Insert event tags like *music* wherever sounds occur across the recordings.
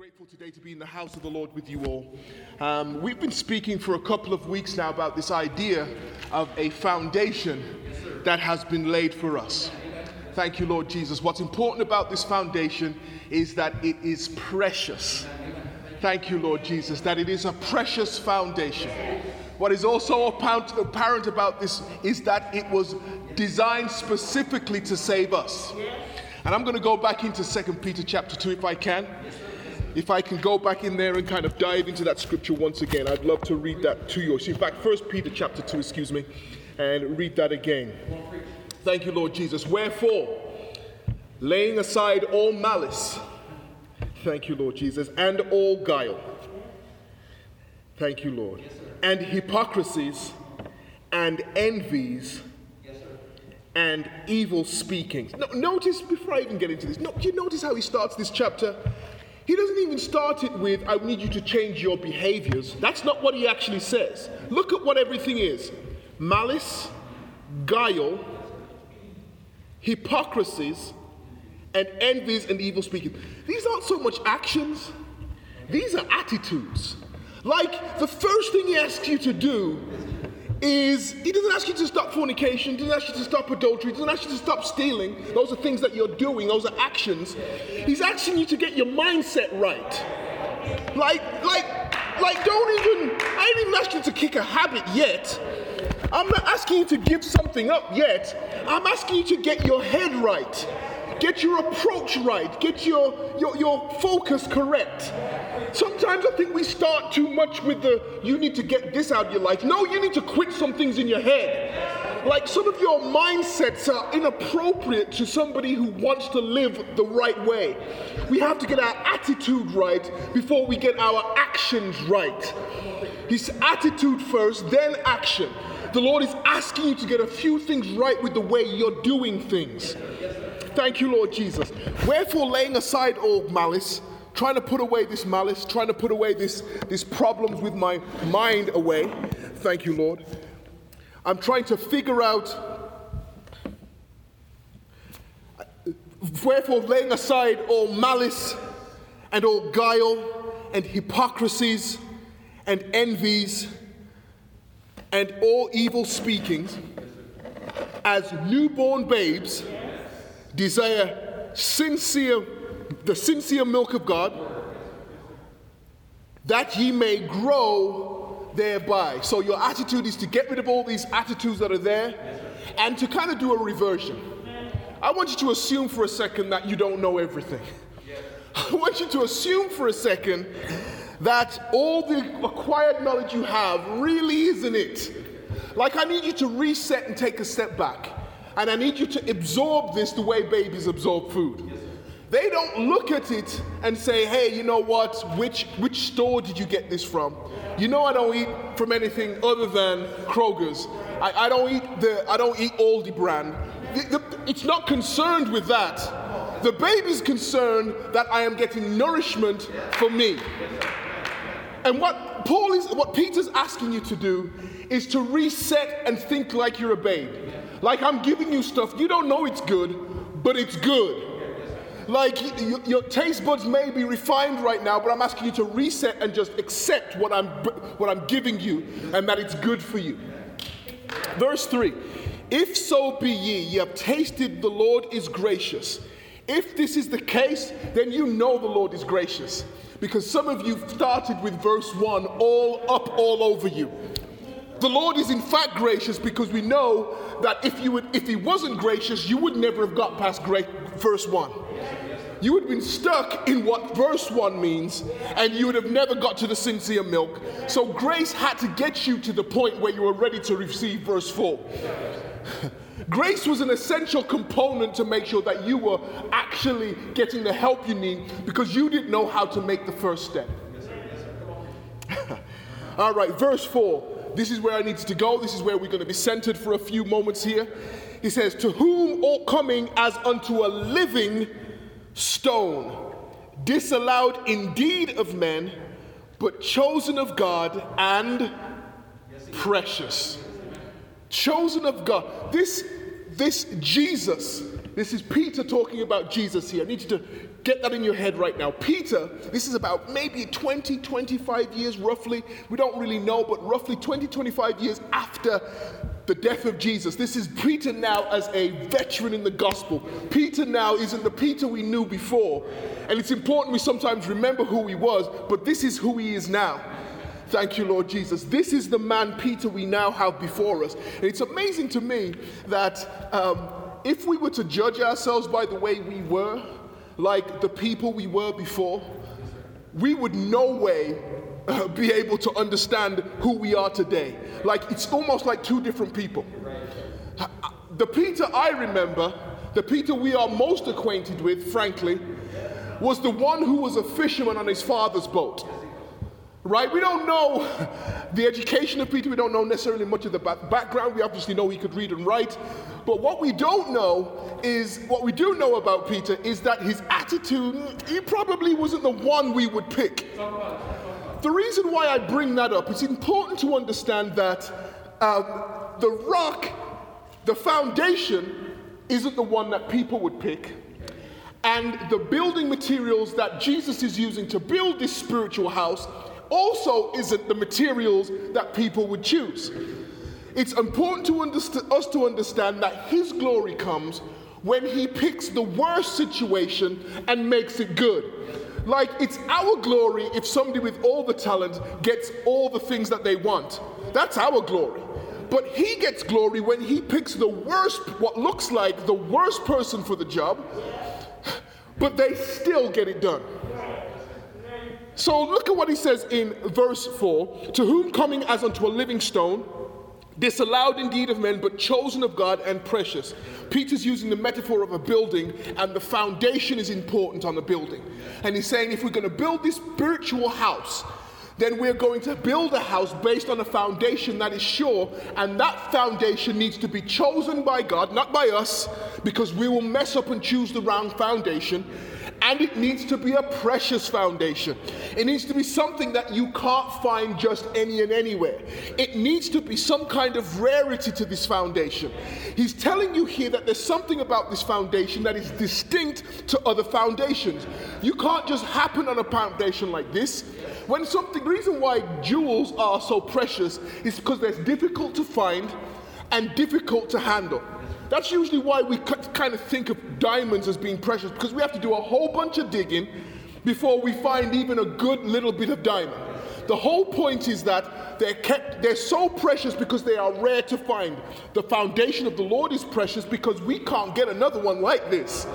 grateful today to be in the house of the Lord with you all. Um, we've been speaking for a couple of weeks now about this idea of a foundation that has been laid for us. Thank you, Lord Jesus. What's important about this foundation is that it is precious. Thank you, Lord Jesus, that it is a precious foundation. What is also apparent about this is that it was designed specifically to save us. And I'm going to go back into 2 Peter chapter 2 if I can. If I can go back in there and kind of dive into that scripture once again, I'd love to read that to you. In fact, First Peter chapter 2, excuse me, and read that again. Thank you, Lord Jesus. Wherefore, laying aside all malice, thank you, Lord Jesus, and all guile, thank you, Lord, and hypocrisies and envies and evil speakings. No, notice before I even get into this, no, do you notice how he starts this chapter? He doesn't even start it with, I need you to change your behaviors. That's not what he actually says. Look at what everything is malice, guile, hypocrisies, and envies and evil speaking. These aren't so much actions, these are attitudes. Like the first thing he asks you to do is he doesn't ask you to stop fornication, doesn't ask you to stop adultery, doesn't ask you to stop stealing. Those are things that you're doing, those are actions. He's asking you to get your mindset right. Like, like, like, don't even, I didn't even ask you to kick a habit yet. I'm not asking you to give something up yet. I'm asking you to get your head right. Get your approach right. Get your, your, your focus correct. Sometimes I think we start too much with the you need to get this out of your life. No, you need to quit some things in your head. Like some of your mindsets are inappropriate to somebody who wants to live the right way. We have to get our attitude right before we get our actions right. His attitude first, then action. The Lord is asking you to get a few things right with the way you're doing things. Thank you, Lord Jesus. Wherefore, laying aside all malice, trying to put away this malice, trying to put away this, this problems with my mind away. Thank you, Lord. I'm trying to figure out. Wherefore, laying aside all malice and all guile and hypocrisies and envies and all evil speakings, as newborn babes desire sincere, the sincere milk of God, that ye may grow thereby. So your attitude is to get rid of all these attitudes that are there and to kind of do a reversion. I want you to assume for a second that you don't know everything. *laughs* I want you to assume for a second that all the acquired knowledge you have really isn't it. Like, I need you to reset and take a step back. And I need you to absorb this the way babies absorb food. They don't look at it and say, hey, you know what? Which, which store did you get this from? You know, I don't eat from anything other than Kroger's. I, I don't eat the I don't eat Aldi brand. The, the, it's not concerned with that. The baby's concerned that I am getting nourishment for me. And what Paul is, what Peter's asking you to do is to reset and think like you're a babe. Like I'm giving you stuff, you don't know it's good, but it's good. Like your taste buds may be refined right now, but I'm asking you to reset and just accept what I'm, what I'm giving you and that it's good for you. Verse 3 If so be ye, ye have tasted the Lord is gracious. If this is the case, then you know the Lord is gracious. Because some of you started with verse 1 all up all over you. The Lord is in fact gracious because we know that if, you would, if He wasn't gracious, you would never have got past great, verse 1. You would have been stuck in what verse 1 means, and you would have never got to the sincere milk. So grace had to get you to the point where you were ready to receive verse 4. *laughs* Grace was an essential component to make sure that you were actually getting the help you need because you didn't know how to make the first step. *laughs* All right, verse 4. This is where I needed to go. This is where we're going to be centered for a few moments here. He says, To whom all coming as unto a living stone, disallowed indeed of men, but chosen of God and precious. Chosen of God. This, this Jesus This is Peter talking about Jesus here. I need you to get that in your head right now. Peter, this is about maybe 20, 25 years roughly. We don't really know, but roughly 20, 25 years after the death of Jesus. This is Peter now as a veteran in the gospel. Peter now isn't the Peter we knew before. And it's important we sometimes remember who he was, but this is who he is now. Thank you, Lord Jesus. This is the man, Peter, we now have before us. And it's amazing to me that um, if we were to judge ourselves by the way we were, like the people we were before, we would no way uh, be able to understand who we are today. Like it's almost like two different people. The Peter I remember, the Peter we are most acquainted with, frankly, was the one who was a fisherman on his father's boat. Right? We don't know the education of Peter. We don't know necessarily much of the background. We obviously know he could read and write. But what we don't know is, what we do know about Peter is that his attitude, he probably wasn't the one we would pick. The reason why I bring that up, it's important to understand that um, the rock, the foundation, isn't the one that people would pick. And the building materials that Jesus is using to build this spiritual house also isn't the materials that people would choose. It's important to underst- us to understand that His glory comes when He picks the worst situation and makes it good. Like, it's our glory if somebody with all the talent gets all the things that they want. That's our glory. But he gets glory when he picks the worst, what looks like the worst person for the job, but they still get it done. So look at what he says in verse 4 To whom coming as unto a living stone, disallowed indeed of men, but chosen of God and precious. Peter's using the metaphor of a building, and the foundation is important on the building. And he's saying if we're going to build this spiritual house, then we're going to build a house based on a foundation that is sure, and that foundation needs to be chosen by God, not by us, because we will mess up and choose the wrong foundation and it needs to be a precious foundation. It needs to be something that you can't find just any and anywhere. It needs to be some kind of rarity to this foundation. He's telling you here that there's something about this foundation that is distinct to other foundations. You can't just happen on a foundation like this. When something, the reason why jewels are so precious is because they're difficult to find and difficult to handle. That's usually why we kind of think of diamonds as being precious, because we have to do a whole bunch of digging before we find even a good little bit of diamond. The whole point is that they're kept, they're so precious because they are rare to find. The foundation of the Lord is precious because we can't get another one like this.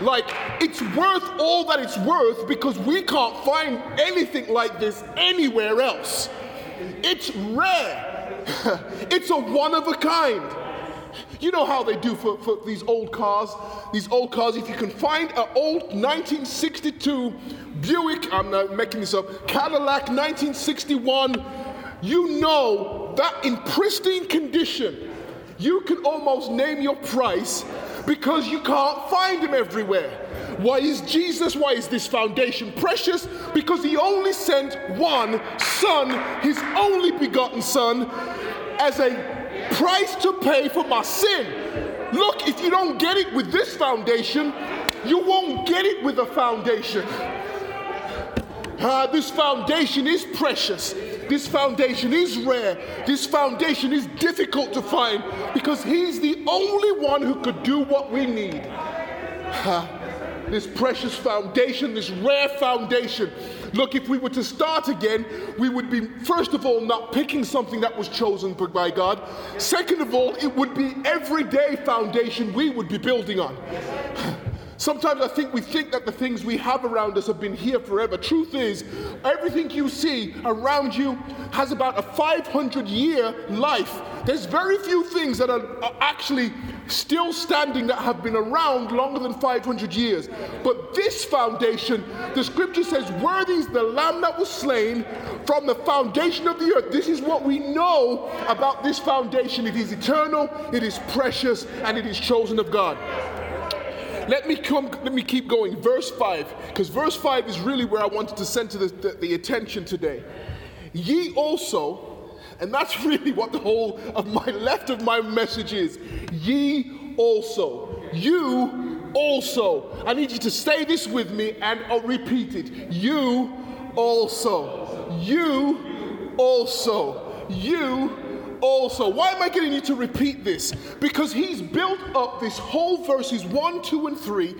Like, it's worth all that it's worth because we can't find anything like this anywhere else. It's rare, *laughs* it's a one of a kind. You know how they do for, for these old cars? These old cars, if you can find an old 1962 Buick, I'm not making this up, Cadillac 1961, you know that in pristine condition, you can almost name your price because you can't find them everywhere. Why is Jesus, why is this foundation precious? Because he only sent one son, his only begotten son, as a price to pay for my sin. Look, if you don't get it with this foundation, you won't get it with a foundation. Uh, this foundation is precious. This foundation is rare. This foundation is difficult to find because He's the only one who could do what we need. Uh, this precious foundation, this rare foundation. Look, if we were to start again, we would be, first of all, not picking something that was chosen by God. Second of all, it would be everyday foundation we would be building on. Sometimes I think we think that the things we have around us have been here forever. Truth is, everything you see around you has about a 500 year life. There's very few things that are, are actually still standing that have been around longer than 500 years. But this foundation, the scripture says, Worthy is the lamb that was slain from the foundation of the earth. This is what we know about this foundation. It is eternal, it is precious, and it is chosen of God. Let me come, let me keep going. Verse 5, because verse 5 is really where I wanted to center the, the, the attention today. Ye also, and that's *laughs* really what the whole of my left of my message is. Ye also. You also. I need you to say this with me and I'll repeat it. You also. You also. You also. Why am I getting you to repeat this? Because he's built up this whole verses 1, 2, and 3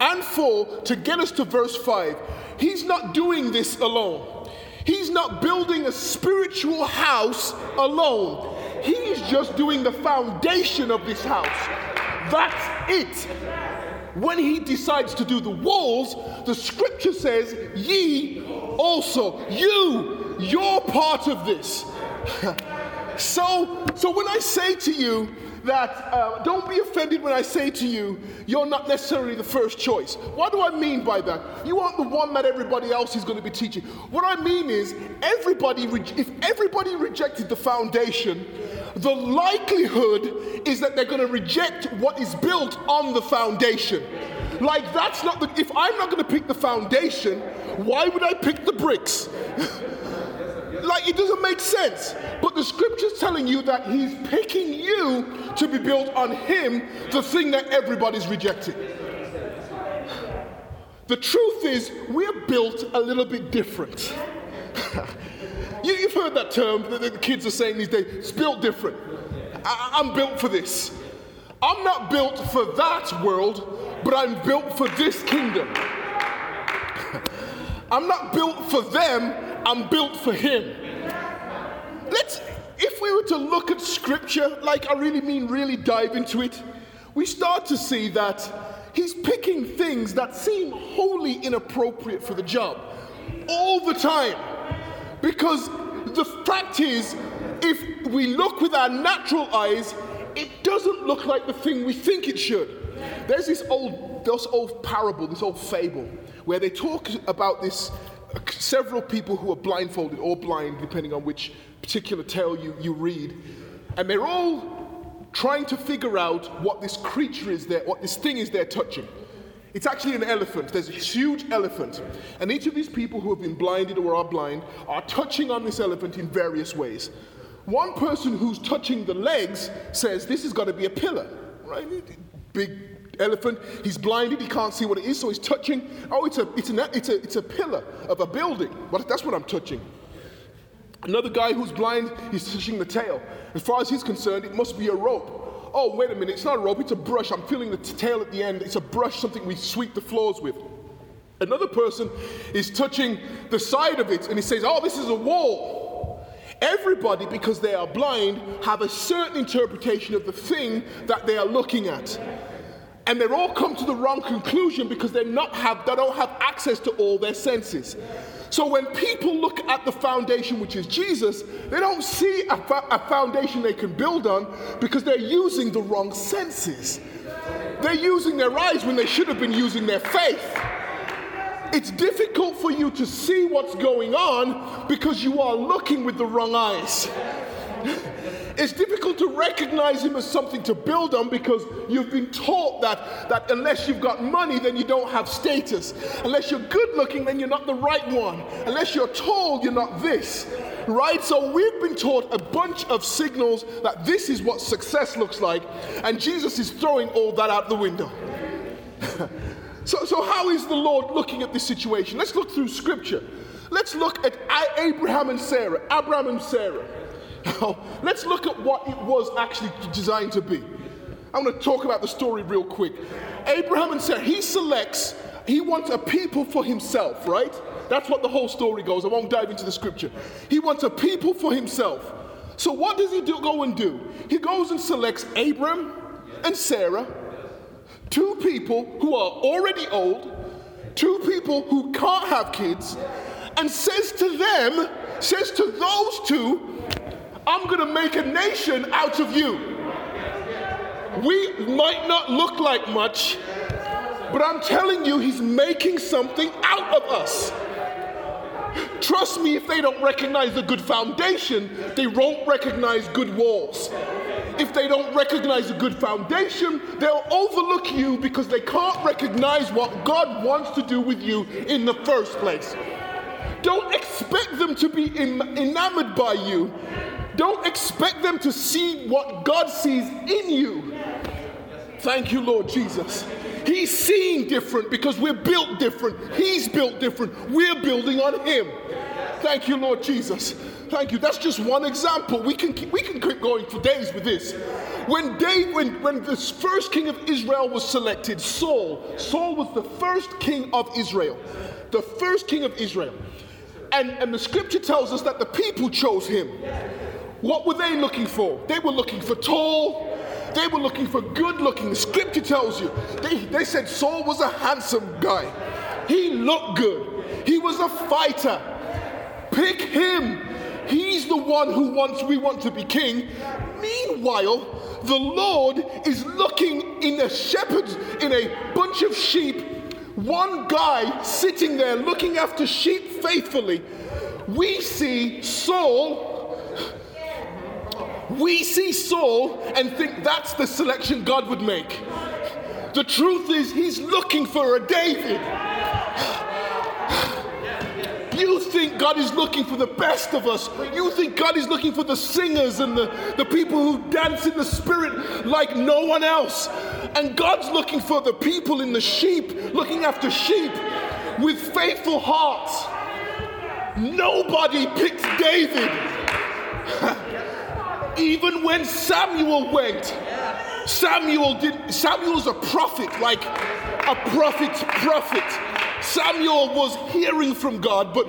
and 4 to get us to verse 5. He's not doing this alone. He's not building a spiritual house alone. He's just doing the foundation of this house. That's it. When he decides to do the walls, the scripture says, Ye also, you, you're part of this. *laughs* So, so when I say to you that uh, don't be offended when I say to you, you're not necessarily the first choice. What do I mean by that? You aren't the one that everybody else is going to be teaching. What I mean is, everybody, if everybody rejected the foundation, the likelihood is that they're going to reject what is built on the foundation. Like, that's not the, if I'm not going to pick the foundation, why would I pick the bricks? *laughs* like, it doesn't make sense. But the scripture's telling you that he's picking you to be built on him, the thing that everybody's rejecting. The truth is, we're built a little bit different. *laughs* you, have heard that term that the kids are saying these days it's built different. I, I'm built for this. I'm not built for that world, but I'm built for this kingdom. *laughs* I'm not built for them, I'm built for Him. Let's, if we were to look at Scripture, like I really mean really dive into it, we start to see that He's picking things that seem wholly inappropriate for the job all the time. Because the fact is, if we look with our natural eyes, it doesn't look like the thing we think it should. There's this old, this old parable, this old fable, where they talk about this several people who are blindfolded or blind, depending on which particular tale you, you read, and they're all trying to figure out what this creature is there, what this thing is they're touching. It's actually an elephant. There's a huge elephant. And each of these people who have been blinded or are blind are touching on this elephant in various ways. One person who's touching the legs says, This is going to be a pillar, right? Big elephant. He's blinded, he can't see what it is, so he's touching. Oh, it's a, it's, an, it's, a, it's a pillar of a building. But that's what I'm touching. Another guy who's blind, he's touching the tail. As far as he's concerned, it must be a rope. Oh, wait a minute, it's not a rope, it's a brush. I'm feeling the tail at the end. It's a brush, something we sweep the floors with. Another person is touching the side of it and he says, Oh, this is a wall. Everybody, because they are blind, have a certain interpretation of the thing that they are looking at and they're all come to the wrong conclusion because they not have they don't have access to all their senses. So when people look at the foundation, which is Jesus, they don't see a, fa- a foundation they can build on because they're using the wrong senses. They're using their eyes when they should have been using their faith. It's difficult for you to see what's going on because you are looking with the wrong eyes. *laughs* It's difficult to recognize him as something to build on because you've been taught that, that unless you've got money, then you don't have status. Unless you're good looking, then you're not the right one. Unless you're tall, you're not this. Right? So we've been taught a bunch of signals that this is what success looks like, and Jesus is throwing all that out the window. *laughs* so, so, how is the Lord looking at this situation? Let's look through scripture. Let's look at Abraham and Sarah. Abraham and Sarah. Now, let's look at what it was actually designed to be. I'm going to talk about the story real quick. Abraham and Sarah, he selects, he wants a people for himself, right? That's what the whole story goes. I won't dive into the scripture. He wants a people for himself. So what does he do, go and do? He goes and selects Abram and Sarah, two people who are already old, two people who can't have kids, and says to them, says to those two, I'm going to make a nation out of you. We might not look like much, but I'm telling you, he's making something out of us. Trust me, if they don't recognize a good foundation, they won't recognize good walls. If they don't recognize a good foundation, they'll overlook you because they can't recognize what God wants to do with you in the first place. Don't expect them to be enamored by you don't expect them to see what God sees in you. Thank you, Lord Jesus. He's seeing different because we're built different. He's built different. We're building on Him. Thank you, Lord Jesus. Thank you. That's just one example. We can keep, we can keep going for days with this. When David, when, when the first king of Israel was selected, Saul, Saul was the first king of Israel. The first king of Israel. And, and the scripture tells us that the people chose him. What were they looking for? They were looking for tall, they were looking for good looking. The scripture tells you. They, they said Saul was a handsome guy. He looked good. He was a fighter. Pick him. He's the one who wants we want to be king. Meanwhile, the Lord is looking in a shepherd's in a bunch of sheep. One guy sitting there looking after sheep faithfully. We see Saul we see Saul and think that's the selection God would make. The truth is, he's looking for a David. You think God is looking for the best of us. You think God is looking for the singers and the, the people who dance in the spirit like no one else. And God's looking for the people in the sheep, looking after sheep with faithful hearts. Nobody picked David. *laughs* Even when Samuel went, Samuel did Samuel's a prophet, like a prophet's prophet. Samuel was hearing from God, but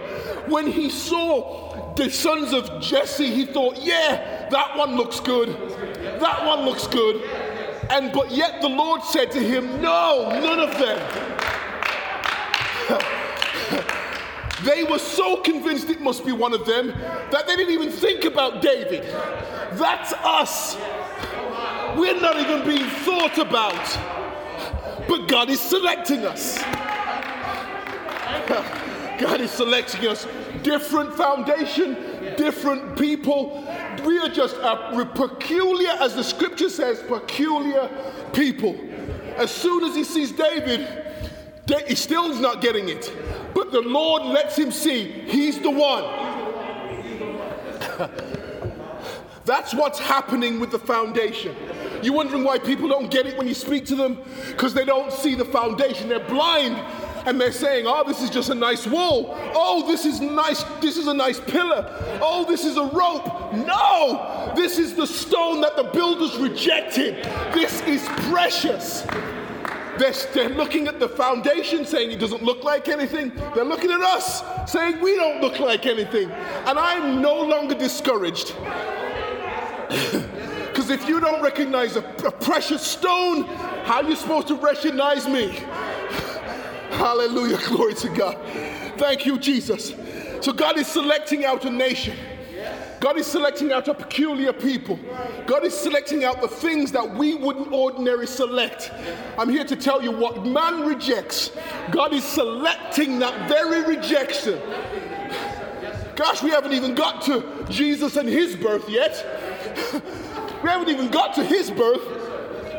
when he saw the sons of Jesse, he thought, yeah, that one looks good. That one looks good. And but yet the Lord said to him, No, none of them. *laughs* they were so convinced it must be one of them that they didn't even think about David. That's us. We're not even being thought about. But God is selecting us. *laughs* God is selecting us. Different foundation, different people. We are just a peculiar, as the scripture says, peculiar people. As soon as he sees David, he still is not getting it. But the Lord lets him see he's the one. *laughs* That's what's happening with the foundation. You're wondering why people don't get it when you speak to them? Because they don't see the foundation. They're blind and they're saying, oh, this is just a nice wall. Oh, this is nice. This is a nice pillar. Oh, this is a rope. No, this is the stone that the builders rejected. This is precious. They're, they're looking at the foundation saying it doesn't look like anything. They're looking at us saying we don't look like anything. And I'm no longer discouraged *laughs* because if you don't recognize a, a precious stone, how are you supposed to recognize me? *laughs* Hallelujah. Glory to God. Thank you, Jesus. So God is selecting out a nation. God is selecting out a peculiar people. God is selecting out the things that we wouldn't ordinarily select. I'm here to tell you what man rejects, God is selecting that very rejection. Gosh, we haven't even got to Jesus and his birth yet. we haven't even got to his birth.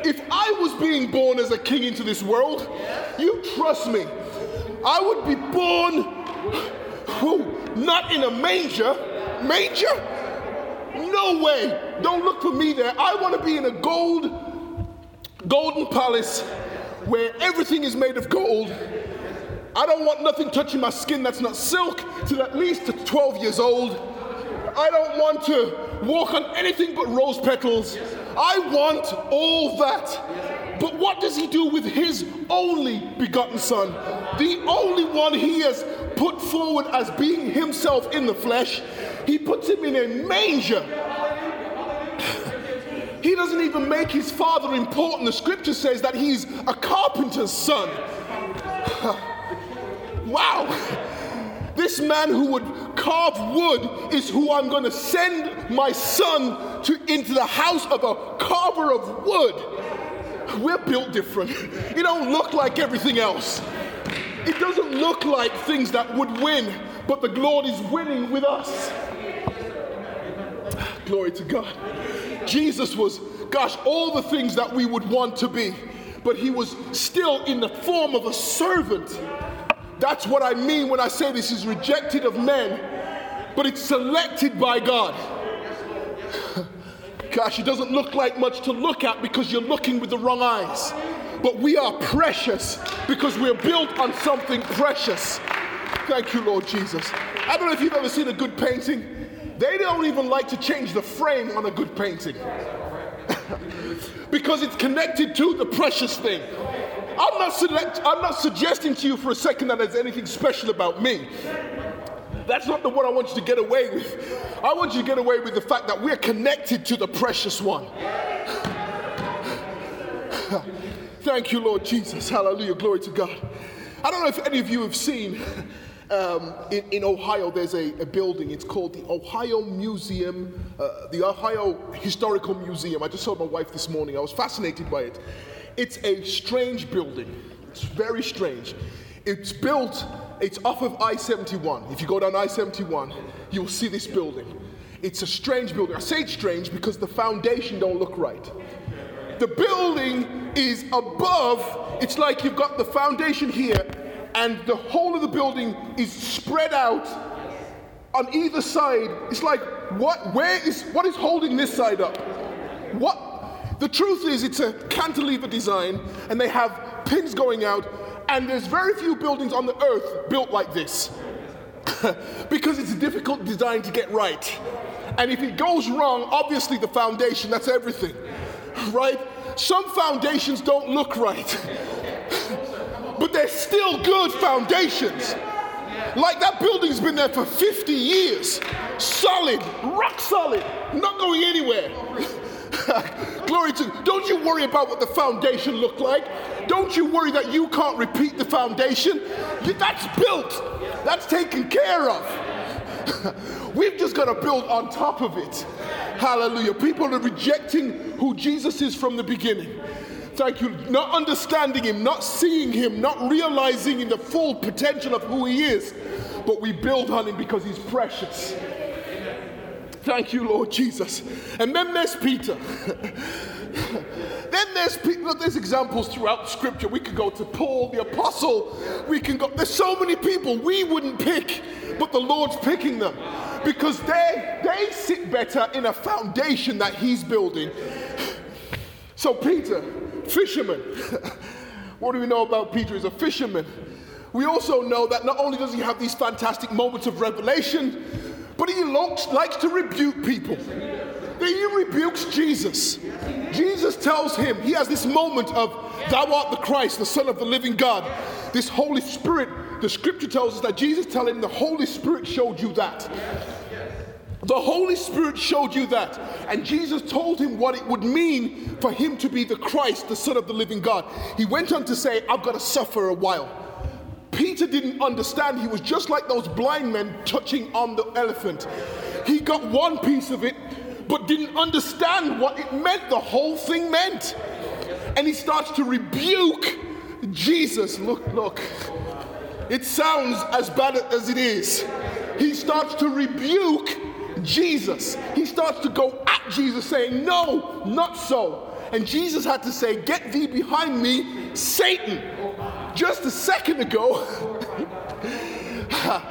If I was being born as a king into this world, you trust me, I would be born who, not in a manger. Manger? No way. Don't look for me there. I want to be in a gold, golden palace where everything is made of gold. I don't want nothing touching my skin that's not silk till at least 12 years old. I don't want to walk on anything but rose petals. I want all that. But what does he do with his only begotten son? The only one he has put forward as being himself in the flesh. He puts him in a manger. he doesn't even make his father important. The scripture says that he's a carpenter's son. *laughs* wow. This man who would carve wood is who I'm going to send my son to into the house of a carver of wood. We're built different. It don't look like everything else. It doesn't look like things that would win, but the Lord is winning with us. Glory to God. Jesus was, gosh, all the things that we would want to be, but he was still in the form of a servant. That's what I mean when I say this is rejected of men, but it's selected by God. *sighs* Gosh, it doesn't look like much to look at because you're looking with the wrong eyes. But we are precious because we're built on something precious. Thank you, Lord Jesus. I don't know if you've ever seen a good painting. They don't even like to change the frame on a good painting *laughs* because it's connected to the precious thing. I'm not, select, I'm not suggesting to you for a second that there's anything special about me. That's not the one I want you to get away with. I want you to get away with the fact that we're connected to the precious one. *laughs* Thank you, Lord Jesus. Hallelujah. Glory to God. I don't know if any of you have seen um, in, in, Ohio, there's a, a, building. It's called the Ohio Museum, uh, the Ohio Historical Museum. I just saw my wife this morning. I was fascinated by it. It's a strange building. It's very strange. It's built it's off of I 71. If you go down I 71, you'll see this building. It's a strange building. I say it's strange because the foundation don't look right. The building is above, it's like you've got the foundation here, and the whole of the building is spread out on either side. It's like, what, where is, what is holding this side up? What? The truth is, it's a cantilever design, and they have pins going out, and there's very few buildings on the earth built like this *laughs* because it's a difficult design to get right. And if it goes wrong, obviously the foundation, that's everything, right? Some foundations don't look right, but they're still good foundations. Like that building's been there for 50 years, solid, rock solid, not going anywhere. *laughs* Glory to Don't you worry about what the foundation looked like. Don't you worry that you can't repeat the foundation. That's built. That's taken care of. *laughs* We've just got to build on top of it. Hallelujah. People are rejecting who Jesus is from the beginning. Thank you. Not understanding him, not seeing him, not realizing in the full potential of who he is. But we build on him because he's precious. Thank you, Lord Jesus. And then there's Peter. *laughs* then there's people, there's examples throughout scripture. We could go to Paul, the apostle. We can go, there's so many people we wouldn't pick, but the Lord's picking them because they, they sit better in a foundation that he's building. So, Peter, fisherman. what do we know about Peter? He's a fisherman. We also know that not only does he have these fantastic moments of revelation, but he likes to rebuke people. He rebukes Jesus. Jesus tells him, he has this moment of, Thou art the Christ, the Son of the living God. This Holy Spirit, the scripture tells us that Jesus telling him, The Holy Spirit showed you that. The Holy Spirit showed you that. And Jesus told him what it would mean for him to be the Christ, the Son of the living God. He went on to say, I've got to suffer a while. Peter didn't understand. He was just like those blind men touching on the elephant. He got one piece of it, but didn't understand what it meant, the whole thing meant. And he starts to rebuke Jesus. Look, look. It sounds as bad as it is. He starts to rebuke Jesus. He starts to go at Jesus, saying, No, not so. And Jesus had to say, Get thee behind me, Satan. Just a second ago, *laughs*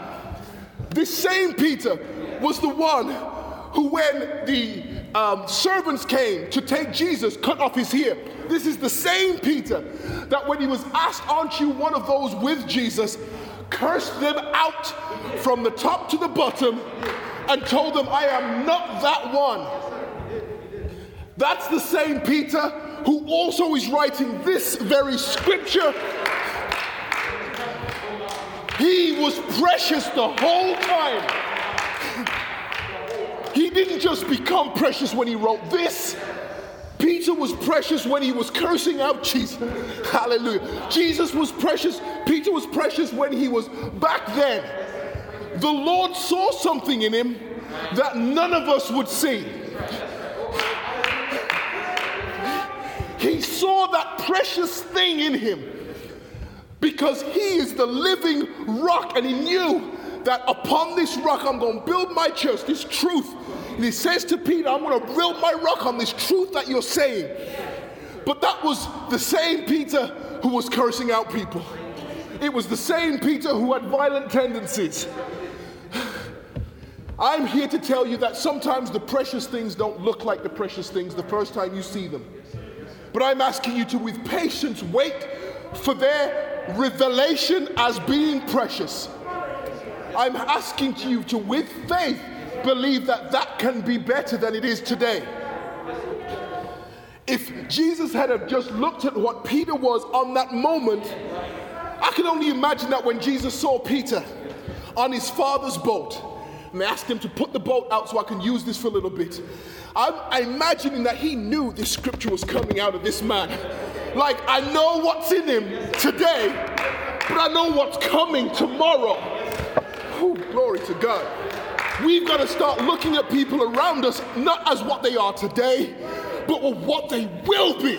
this same Peter was the one who, when the um, servants came to take Jesus, cut off his ear. This is the same Peter that, when he was asked, Aren't you one of those with Jesus? cursed them out from the top to the bottom and told them, I am not that one. That's the same Peter who also is writing this very scripture he was precious the whole time. He didn't just become precious when he wrote this. Peter was precious when he was cursing out Jesus. *laughs* Hallelujah. Jesus was precious. Peter was precious when he was back then. The Lord saw something in him that none of us would see. He saw that precious thing in him because he is the living rock and he knew that upon this rock I'm going to build my church, this truth. And he says to Peter, I'm going to build my rock on this truth that you're saying. But that was the same Peter who was cursing out people. It was the same Peter who had violent tendencies. I'm here to tell you that sometimes the precious things don't look like the precious things the first time you see them. But I'm asking you to, with patience, wait for their revelation as being precious. I'm asking you to, with faith, believe that that can be better than it is today. If Jesus had have just looked at what Peter was on that moment, I can only imagine that when Jesus saw Peter on his father's boat, and asked him to put the boat out so I can use this for a little bit. I'm imagining that he knew this scripture was coming out of this man. Like, I know what's in him today, but I know what's coming tomorrow. Oh, glory to God. We've got to start looking at people around us not as what they are today, but what they will be.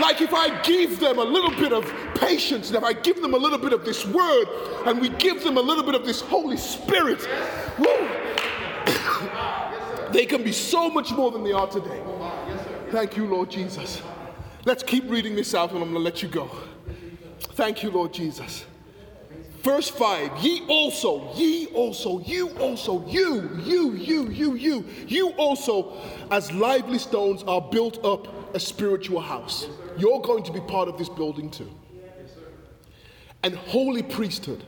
Like if I give them a little bit of patience, and if I give them a little bit of this word, and we give them a little bit of this Holy Spirit, woo, *coughs* they can be so much more than they are today. Thank you, Lord Jesus. Let's keep reading this out, and I'm going to let you go. Thank you, Lord Jesus. Verse 5 Ye also, ye also, you also, you, you, you, you, you, you also, as lively stones, are built up a spiritual house. You're going to be part of this building too. And holy priesthood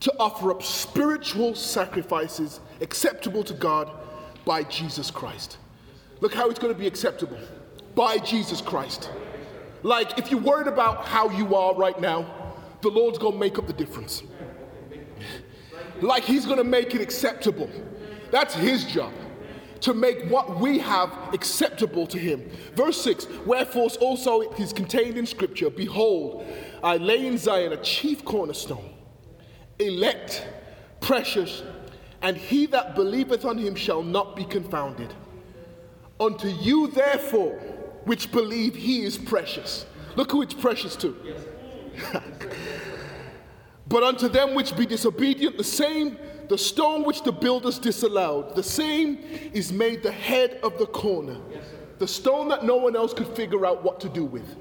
to offer up spiritual sacrifices acceptable to God by Jesus Christ. Look how it's going to be acceptable by Jesus Christ. Like if you're worried about how you are right now, the Lord's going to make up the difference. Like he's going to make it acceptable. That's his job to make what we have acceptable to him. Verse 6 Wherefore also it is contained in Scripture Behold, I lay in Zion a chief cornerstone, elect, precious, and he that believeth on him shall not be confounded. Unto you, therefore, which believe he is precious. Look who it's precious to. *laughs* but unto them which be disobedient, the same the stone which the builders disallowed, the same is made the head of the corner. The stone that no one else could figure out what to do with.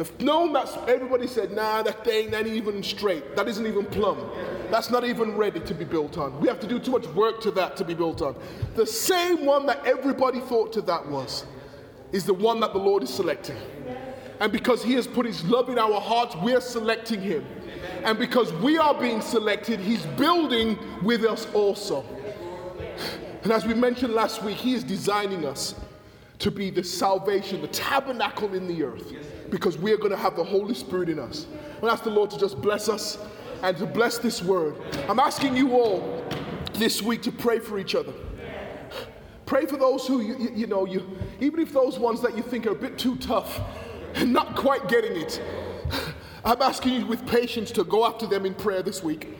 The stone that everybody said, nah, that thing, ain't even straight. That isn't even plumb. That's not even ready to be built on. We have to do too much work to that to be built on. The same one that everybody thought to that was, is the one that the Lord is selecting. And because He has put His love in our hearts, we're selecting Him. And because we are being selected, He's building with us also. And as we mentioned last week, He is designing us to be the salvation, the tabernacle in the earth, because we are going to have the Holy Spirit in us. I ask the Lord to just bless us and to bless this word. I'm asking you all this week to pray for each other. Pray for those who, you, you, you know, you, even if those ones that you think are a bit too tough and not quite getting it, I'm asking you with patience to go after them in prayer this week.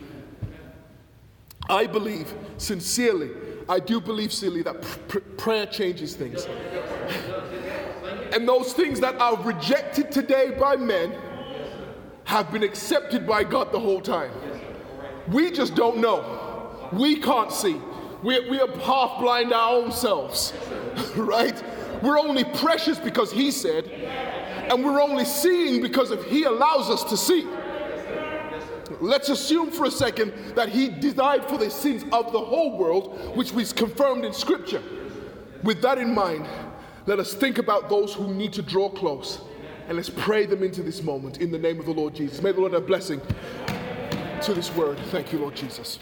I believe sincerely, I do believe sincerely that pr- prayer changes things. And those things that are rejected today by men have been accepted by God the whole time. We just don't know. We can't see. We, we are half blind our own selves, *laughs* right? We're only precious because He said, and we're only seeing because if He allows us to see. Let's assume for a second that He died for the sins of the whole world, which was confirmed in Scripture. With that in mind, let us think about those who need to draw close and let's pray them into this moment in the name of the Lord Jesus. May the Lord have blessing to this word. Thank you, Lord Jesus.